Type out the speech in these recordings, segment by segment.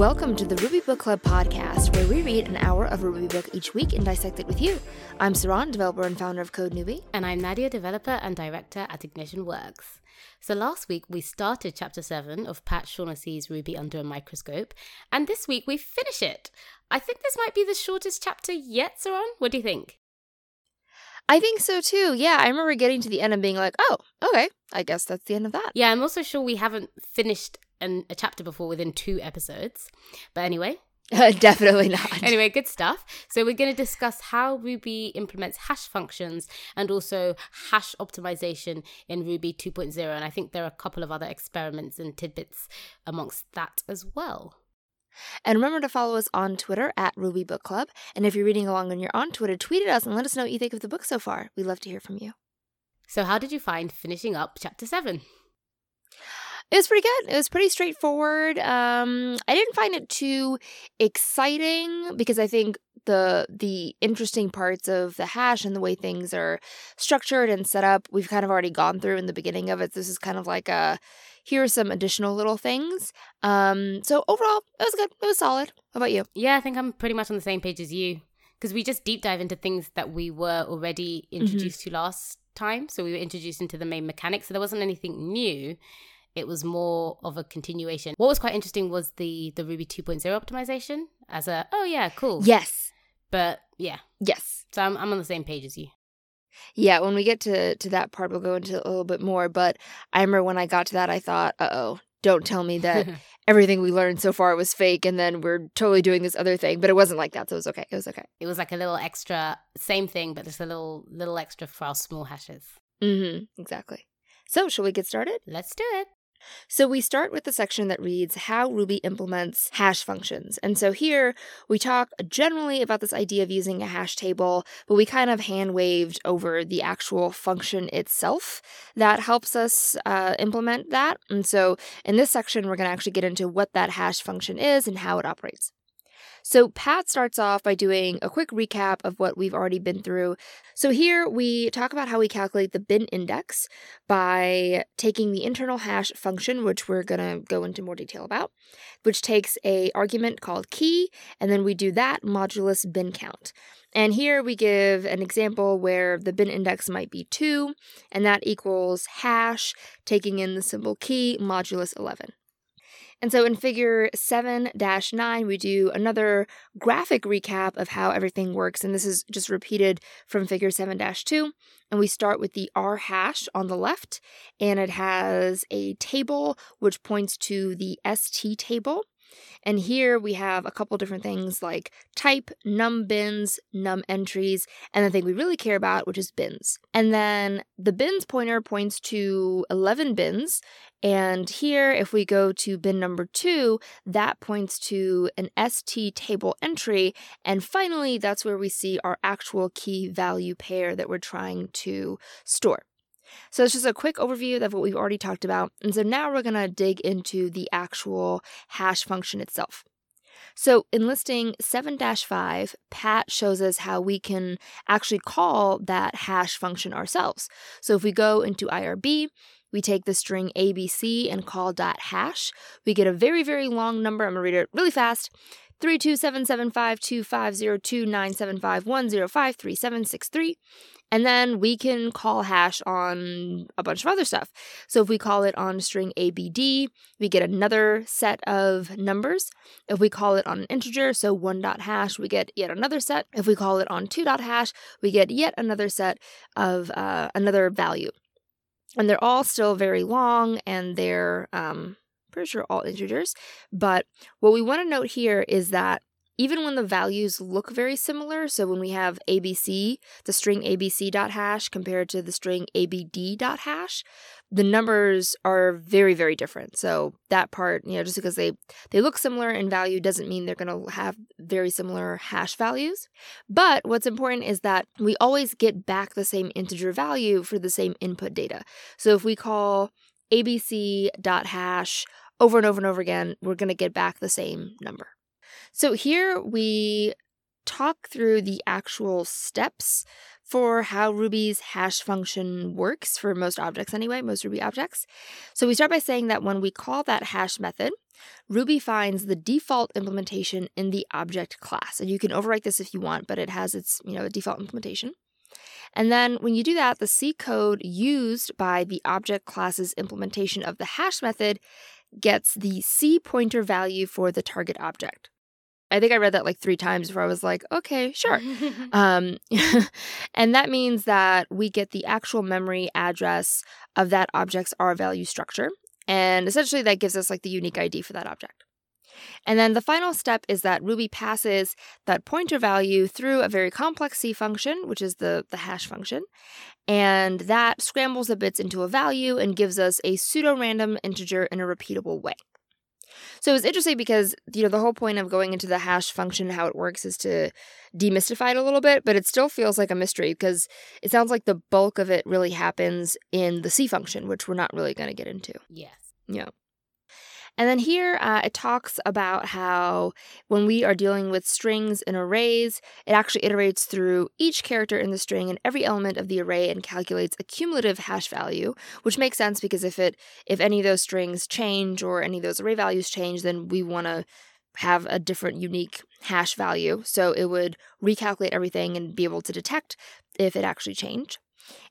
Welcome to the Ruby Book Club podcast, where we read an hour of a Ruby book each week and dissect it with you. I'm Saron, developer and founder of Code Newbie. And I'm Nadia, developer and director at Ignition Works. So last week we started chapter 7 of Pat Shaughnessy's Ruby Under a Microscope, and this week we finish it. I think this might be the shortest chapter yet, Saron. What do you think? I think so too. Yeah, I remember getting to the end and being like, oh, okay, I guess that's the end of that. Yeah, I'm also sure we haven't finished an, a chapter before within two episodes. But anyway, Definitely not. Anyway, good stuff. So we're going to discuss how Ruby implements hash functions and also hash optimization in Ruby 2.0. And I think there are a couple of other experiments and tidbits amongst that as well. And remember to follow us on Twitter at Ruby Book Club. And if you're reading along and you're on Twitter, tweet at us and let us know what you think of the book so far. We'd love to hear from you. So, how did you find finishing up chapter 7? It was pretty good. It was pretty straightforward. Um, I didn't find it too exciting because I think the the interesting parts of the hash and the way things are structured and set up, we've kind of already gone through in the beginning of it. This is kind of like a here are some additional little things. Um, so overall, it was good. It was solid. How about you? Yeah, I think I'm pretty much on the same page as you because we just deep dive into things that we were already introduced mm-hmm. to last time. So we were introduced into the main mechanics. So there wasn't anything new it was more of a continuation. What was quite interesting was the the Ruby 2.0 optimization as a oh yeah, cool. Yes. But yeah. Yes. So I'm I'm on the same page as you. Yeah, when we get to to that part we'll go into a little bit more, but I remember when I got to that I thought, "Uh-oh, don't tell me that everything we learned so far was fake and then we're totally doing this other thing." But it wasn't like that, so it was okay. It was okay. It was like a little extra same thing, but just a little little extra for our small hashes. Mhm. Exactly. So, shall we get started? Let's do it. So we start with the section that reads how Ruby implements hash functions. And so here we talk generally about this idea of using a hash table, but we kind of hand waved over the actual function itself that helps us uh, implement that. And so in this section, we're going to actually get into what that hash function is and how it operates. So, Pat starts off by doing a quick recap of what we've already been through. So, here we talk about how we calculate the bin index by taking the internal hash function, which we're going to go into more detail about, which takes a argument called key, and then we do that modulus bin count. And here we give an example where the bin index might be 2, and that equals hash, taking in the symbol key modulus 11. And so in figure 7 9, we do another graphic recap of how everything works. And this is just repeated from figure 7 2. And we start with the R hash on the left, and it has a table which points to the ST table. And here we have a couple different things like type, num bins, num entries, and the thing we really care about, which is bins. And then the bins pointer points to 11 bins. And here, if we go to bin number two, that points to an ST table entry. And finally, that's where we see our actual key value pair that we're trying to store. So it's just a quick overview of what we've already talked about. And so now we're going to dig into the actual hash function itself. So in listing 7 5, Pat shows us how we can actually call that hash function ourselves. So if we go into IRB, we take the string ABC and call dot hash. We get a very, very long number. I'm going to read it really fast. 3277525029751053763. And then we can call hash on a bunch of other stuff. So if we call it on string ABD, we get another set of numbers. If we call it on an integer, so one dot hash, we get yet another set. If we call it on two dot hash, we get yet another set of uh, another value. And they're all still very long and they're um, pretty sure all integers. But what we want to note here is that even when the values look very similar, so when we have ABC, the string ABC dot hash compared to the string ABD dot hash, the numbers are very, very different. So that part, you know, just because they they look similar in value doesn't mean they're going to have very similar hash values. But what's important is that we always get back the same integer value for the same input data. So if we call ABC dot hash over and over and over again, we're going to get back the same number. So here we talk through the actual steps for how Ruby's hash function works for most objects anyway, most Ruby objects. So we start by saying that when we call that hash method, Ruby finds the default implementation in the object class. And you can overwrite this if you want, but it has its, you know, default implementation. And then when you do that, the C code used by the object class's implementation of the hash method gets the C pointer value for the target object. I think I read that like three times before I was like, okay, sure. um, and that means that we get the actual memory address of that object's R value structure. And essentially, that gives us like the unique ID for that object. And then the final step is that Ruby passes that pointer value through a very complex C function, which is the, the hash function. And that scrambles the bits into a value and gives us a pseudo random integer in a repeatable way. So it's interesting because you know the whole point of going into the hash function how it works is to demystify it a little bit, but it still feels like a mystery because it sounds like the bulk of it really happens in the C function, which we're not really going to get into. Yes. Yeah. And then here uh, it talks about how when we are dealing with strings and arrays, it actually iterates through each character in the string and every element of the array and calculates a cumulative hash value, which makes sense because if it if any of those strings change or any of those array values change, then we want to have a different unique hash value. So it would recalculate everything and be able to detect if it actually changed.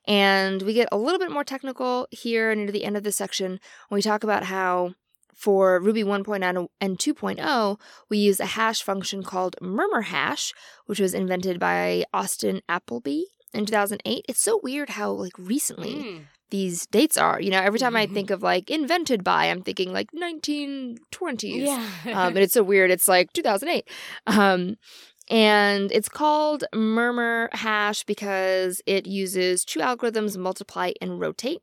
And we get a little bit more technical here near the end of the section when we talk about how for Ruby 1.9 and 2.0, we use a hash function called murmur hash, which was invented by Austin Appleby in 2008. It's so weird how like recently mm. these dates are. You know, every time mm-hmm. I think of like invented by, I'm thinking like 1920s. Yeah. um, and it's so weird. It's like 2008. Um, and it's called Murmur Hash because it uses two algorithms, multiply and rotate.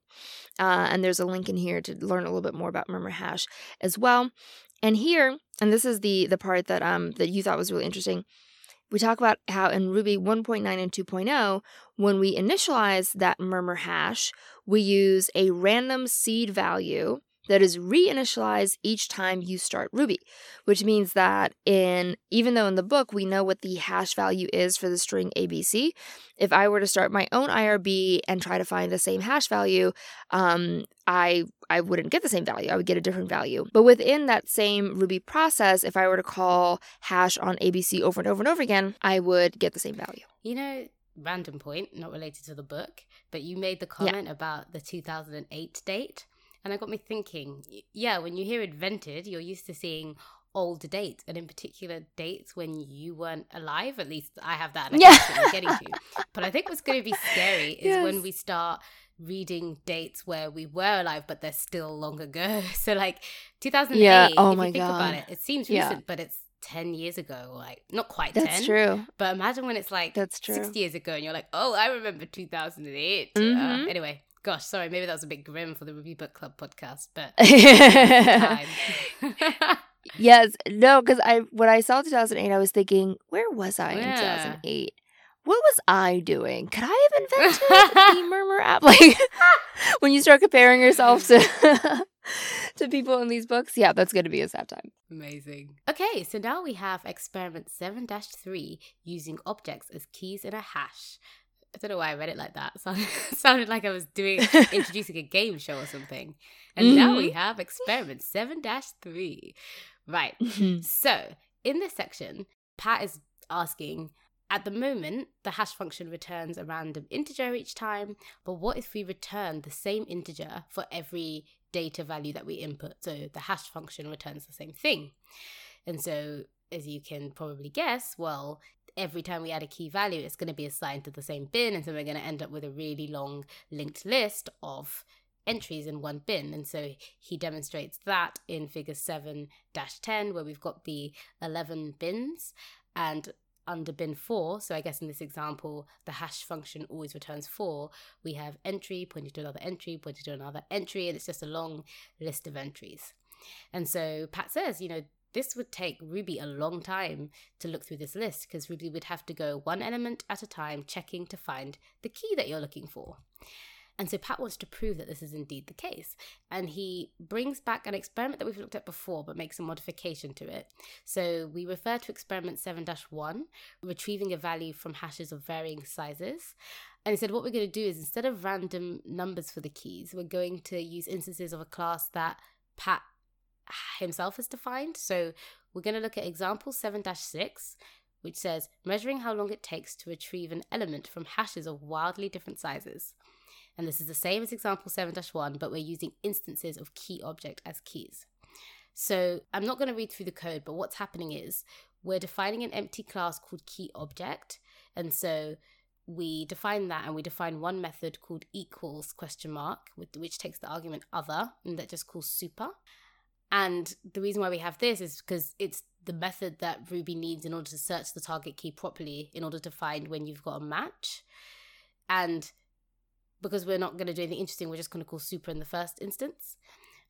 Uh, and there's a link in here to learn a little bit more about Murmur Hash as well. And here, and this is the the part that um that you thought was really interesting. We talk about how in Ruby 1.9 and 2.0, when we initialize that murmur hash, we use a random seed value that is reinitialized each time you start Ruby, which means that in even though in the book we know what the hash value is for the string ABC, if I were to start my own IRB and try to find the same hash value, um, I I wouldn't get the same value. I would get a different value. But within that same Ruby process, if I were to call hash on ABC over and over and over again, I would get the same value. You know, random point, not related to the book, but you made the comment yeah. about the 2008 date. And it got me thinking, yeah, when you hear invented, you're used to seeing older dates, and in particular dates when you weren't alive. At least I have that. yeah. getting to. But I think what's going to be scary is yes. when we start reading dates where we were alive, but they're still long ago. So like 2008. Yeah. Oh my god. About it, it seems recent, yeah. but it's 10 years ago like not quite that's 10 true but imagine when it's like that's true 60 years ago and you're like oh i remember 2008 uh, mm-hmm. uh, anyway Gosh, sorry, maybe that was a bit grim for the Ruby Book Club podcast, but yes, no, because I when I saw 2008, I was thinking, where was I yeah. in 2008? What was I doing? Could I have invented the Murmur app? Like when you start comparing yourself to to people in these books, yeah, that's going to be a sad time. Amazing. Okay, so now we have experiment 7 3 using objects as keys in a hash. I don't know why I read it like that. It sounded like I was doing introducing a game show or something. And mm-hmm. now we have experiment 7 3. Right. Mm-hmm. So, in this section, Pat is asking at the moment, the hash function returns a random integer each time, but what if we return the same integer for every data value that we input? So the hash function returns the same thing. And so, as you can probably guess, well, every time we add a key value, it's going to be assigned to the same bin. And so we're going to end up with a really long linked list of entries in one bin. And so he demonstrates that in figure 7 10, where we've got the 11 bins. And under bin 4, so I guess in this example, the hash function always returns 4, we have entry pointing to another entry, pointing to another entry, and it's just a long list of entries. And so Pat says, you know, this would take Ruby a long time to look through this list because Ruby would have to go one element at a time checking to find the key that you're looking for. And so Pat wants to prove that this is indeed the case. And he brings back an experiment that we've looked at before, but makes a modification to it. So we refer to experiment 7 1, retrieving a value from hashes of varying sizes. And he said, what we're going to do is instead of random numbers for the keys, we're going to use instances of a class that Pat himself has defined. So we're going to look at example 7 6, which says measuring how long it takes to retrieve an element from hashes of wildly different sizes. And this is the same as example 7 1, but we're using instances of key object as keys. So I'm not going to read through the code, but what's happening is we're defining an empty class called key object. And so we define that and we define one method called equals question mark, which takes the argument other and that just calls super. And the reason why we have this is because it's the method that Ruby needs in order to search the target key properly in order to find when you've got a match. And because we're not going to do anything interesting, we're just going to call super in the first instance.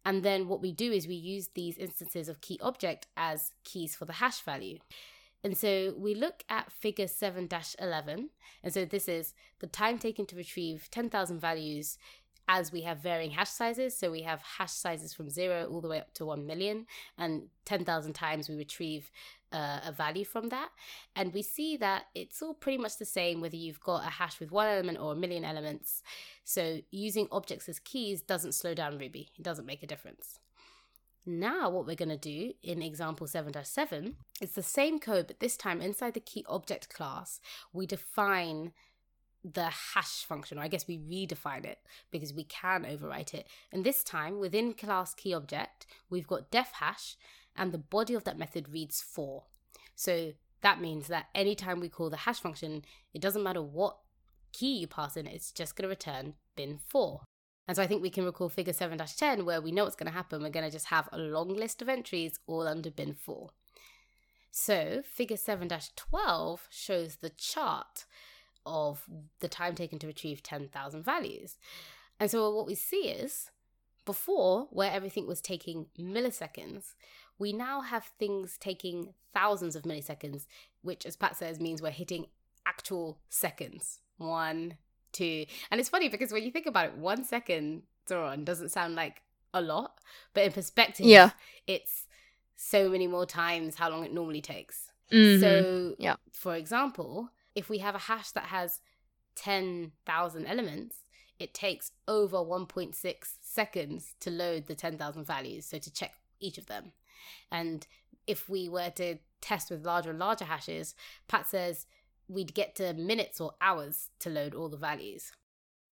And then what we do is we use these instances of key object as keys for the hash value. And so we look at figure 7 11. And so this is the time taken to retrieve 10,000 values as we have varying hash sizes. So we have hash sizes from zero all the way up to 1 million, and 10,000 times we retrieve uh, a value from that. And we see that it's all pretty much the same whether you've got a hash with one element or a million elements. So using objects as keys doesn't slow down Ruby, it doesn't make a difference. Now, what we're going to do in example 7 7, it's the same code, but this time inside the key object class, we define the hash function, or I guess we redefine it because we can overwrite it. And this time, within class key object, we've got def hash, and the body of that method reads 4. So that means that anytime we call the hash function, it doesn't matter what key you pass in, it's just going to return bin 4. And so I think we can recall figure 7 10 where we know what's going to happen. We're going to just have a long list of entries all under bin 4. So figure 7 12 shows the chart of the time taken to retrieve 10,000 values. And so what we see is before, where everything was taking milliseconds, we now have things taking thousands of milliseconds, which, as Pat says, means we're hitting actual seconds. One, two. And it's funny because when you think about it, one second, Saron, doesn't sound like a lot, but in perspective, yeah. it's so many more times how long it normally takes. Mm-hmm. So, yeah. for example, if we have a hash that has 10,000 elements, it takes over 1.6 seconds to load the 10,000 values, so to check each of them. And if we were to test with larger and larger hashes, Pat says we'd get to minutes or hours to load all the values.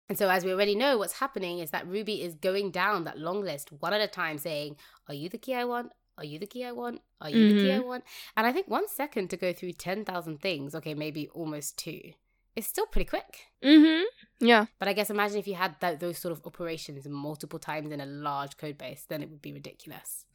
And so, as we already know, what's happening is that Ruby is going down that long list one at a time saying, Are you the key I want? Are you the key I want? Are you mm-hmm. the key I mm-hmm. want? And I think one second to go through 10,000 things, okay, maybe almost two, is still pretty quick. Mm hmm. Yeah. But I guess imagine if you had that, those sort of operations multiple times in a large code base, then it would be ridiculous.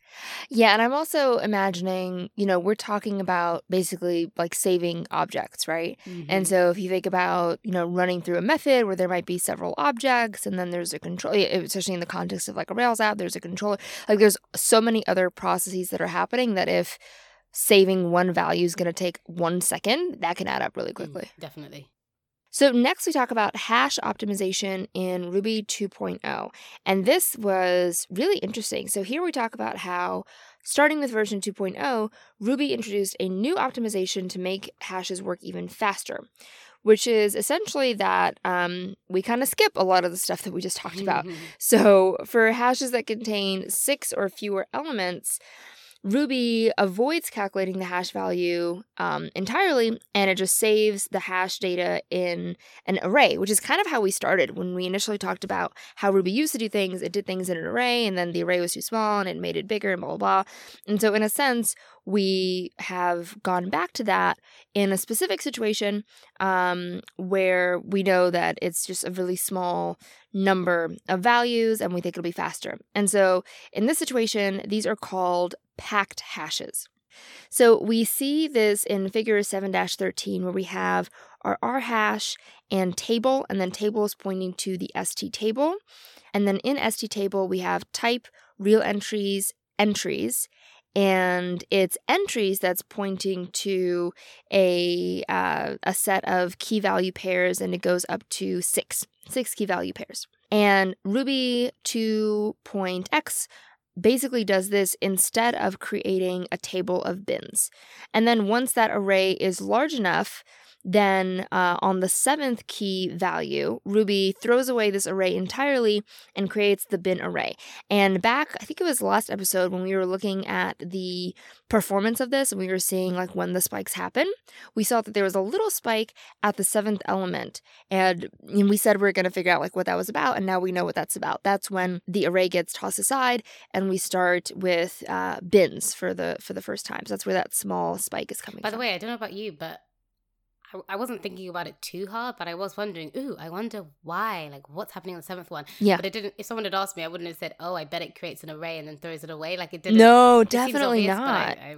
Yeah, and I'm also imagining, you know, we're talking about basically like saving objects, right? Mm-hmm. And so if you think about, you know, running through a method where there might be several objects and then there's a control, especially in the context of like a Rails app, there's a controller. Like there's so many other processes that are happening that if saving one value is going to take one second, that can add up really mm, quickly. Mm, definitely. So, next we talk about hash optimization in Ruby 2.0. And this was really interesting. So, here we talk about how, starting with version 2.0, Ruby introduced a new optimization to make hashes work even faster, which is essentially that um, we kind of skip a lot of the stuff that we just talked about. so, for hashes that contain six or fewer elements, Ruby avoids calculating the hash value um, entirely and it just saves the hash data in an array, which is kind of how we started when we initially talked about how Ruby used to do things. It did things in an array and then the array was too small and it made it bigger and blah, blah, blah. And so, in a sense, we have gone back to that in a specific situation um, where we know that it's just a really small number of values and we think it'll be faster. And so in this situation, these are called packed hashes. So we see this in figure 7 13, where we have our R hash and table, and then table is pointing to the ST table. And then in ST table, we have type, real entries, entries, and it's entries that's pointing to a uh, a set of key value pairs, and it goes up to six six key value pairs. And Ruby 2.x basically does this instead of creating a table of bins. And then once that array is large enough, then uh, on the seventh key value, Ruby throws away this array entirely and creates the bin array. And back, I think it was last episode when we were looking at the performance of this and we were seeing like when the spikes happen, we saw that there was a little spike at the seventh element. And, and we said we are going to figure out like what that was about. And now we know what that's about. That's when the array gets tossed aside and we start with uh, bins for the for the first time. So that's where that small spike is coming By from. the way, I don't know about you, but I, wasn't thinking about it too hard, but I was wondering, ooh, I wonder why, like what's happening on the seventh one. Yeah. But it didn't. If someone had asked me, I wouldn't have said, oh, I bet it creates an array and then throws it away. Like it didn't. No, it definitely obvious, not. I, I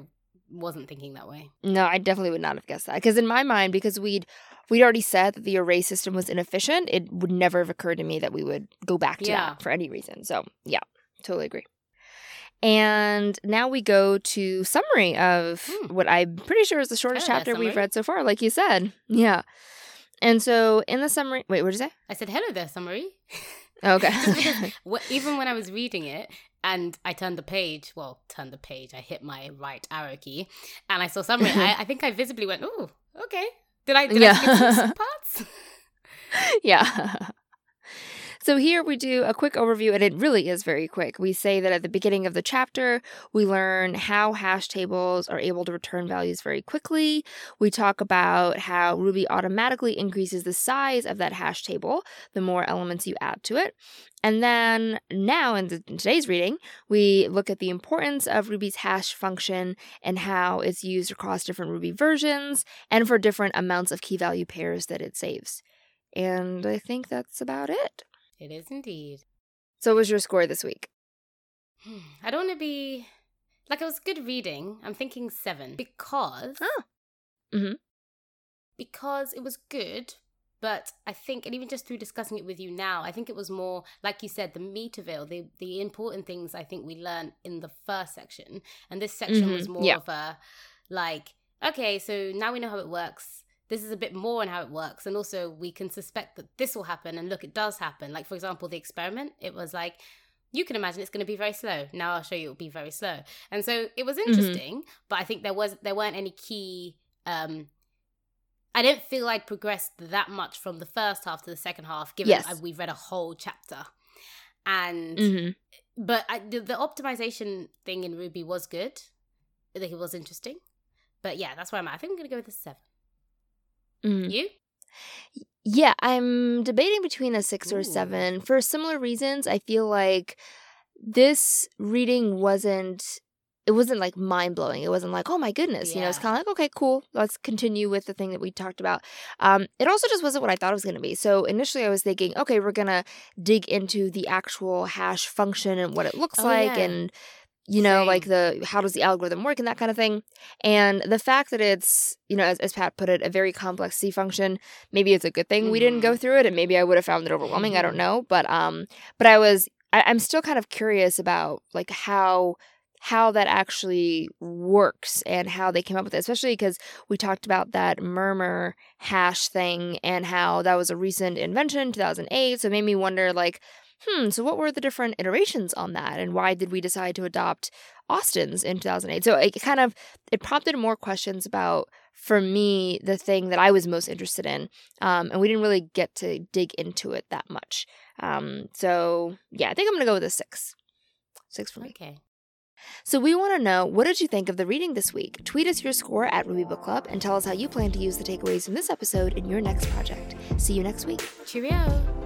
wasn't thinking that way. No, I definitely would not have guessed that because in my mind, because we'd we'd already said that the array system was inefficient, it would never have occurred to me that we would go back to Yeah. that for any reason. So yeah, totally agree. And now we go to summary of Hmm. what I'm pretty sure is the shortest chapter we've read so far, like you said. Yeah. And so in the summary, wait, what did you say? I said, hello there, summary. Okay. Just because wh- even when I was reading it and I turned the page, well, turned the page, I hit my right arrow key and I saw summary. I, I think I visibly went, "Oh, okay." Did I? Did I skip Yeah. parts? yeah. So here we do a quick overview, and it really is very quick. We say that at the beginning of the chapter, we learn how hash tables are able to return values very quickly. We talk about how Ruby automatically increases the size of that hash table the more elements you add to it. And then now in, the, in today's reading, we look at the importance of Ruby's hash function and how it's used across different Ruby versions and for different amounts of key value pairs that it saves. And I think that's about it. It is indeed. So, what was your score this week? I don't want to be like it was good reading. I'm thinking seven because Oh. Mhm. because it was good. But I think, and even just through discussing it with you now, I think it was more like you said, the meat of it, or the the important things. I think we learned in the first section, and this section was Mhm, more yeah. of a like, okay, so now we know how it works. This is a bit more on how it works, and also we can suspect that this will happen. And look, it does happen. Like for example, the experiment. It was like you can imagine it's going to be very slow. Now I'll show you it'll be very slow. And so it was interesting, but I think there was there weren't any key um I don't feel I'd progressed that much from the first half to the second half given Yes. that we've read a whole chapter. And Mm-hmm. but I, the, the optimization thing in Ruby was good. I think it was interesting. But yeah, that's where I'm at. I think I'm going to go with a 7. Mm You? Yeah, I'm debating between a six or a seven. For similar reasons, I feel like this reading wasn't. It wasn't like mind blowing. It wasn't like, oh my goodness, you know. It's kind of like, okay, cool. Let's continue with the thing that we talked about. Um, it also just wasn't what I thought it was going to be. So initially, I was thinking, okay, we're gonna dig into the actual hash function and what it looks Oh, like, yeah. and you know, Same. like the how does the algorithm work and that kind of thing. And the fact that it's, you know, as, as Pat put it, a very complex C function, maybe it's a good thing we didn't go Mhm. through it, and maybe I would have found it overwhelming. I don't Mhm. know, but um, but I was, I, I'm still kind of curious about like how how that actually works and how they came up with it, especially because we talked about that murmur hash thing and how that was a recent invention, 2008. So it made me wonder, like, hmm, so what were the different iterations on that, and why did we decide to adopt Austin's in 2008? So it kind of it prompted more questions about, for me, the thing that I was most interested in, um, and we didn't really get to dig into it that much. Um, so yeah, I think I'm gonna go with a six. Six for me. Okay. So we want to know what did you think of the reading this week? Tweet us your score at Ruby Book Club and tell us how you plan to use the takeaways from this episode in your next project. See you next week. Cheerio.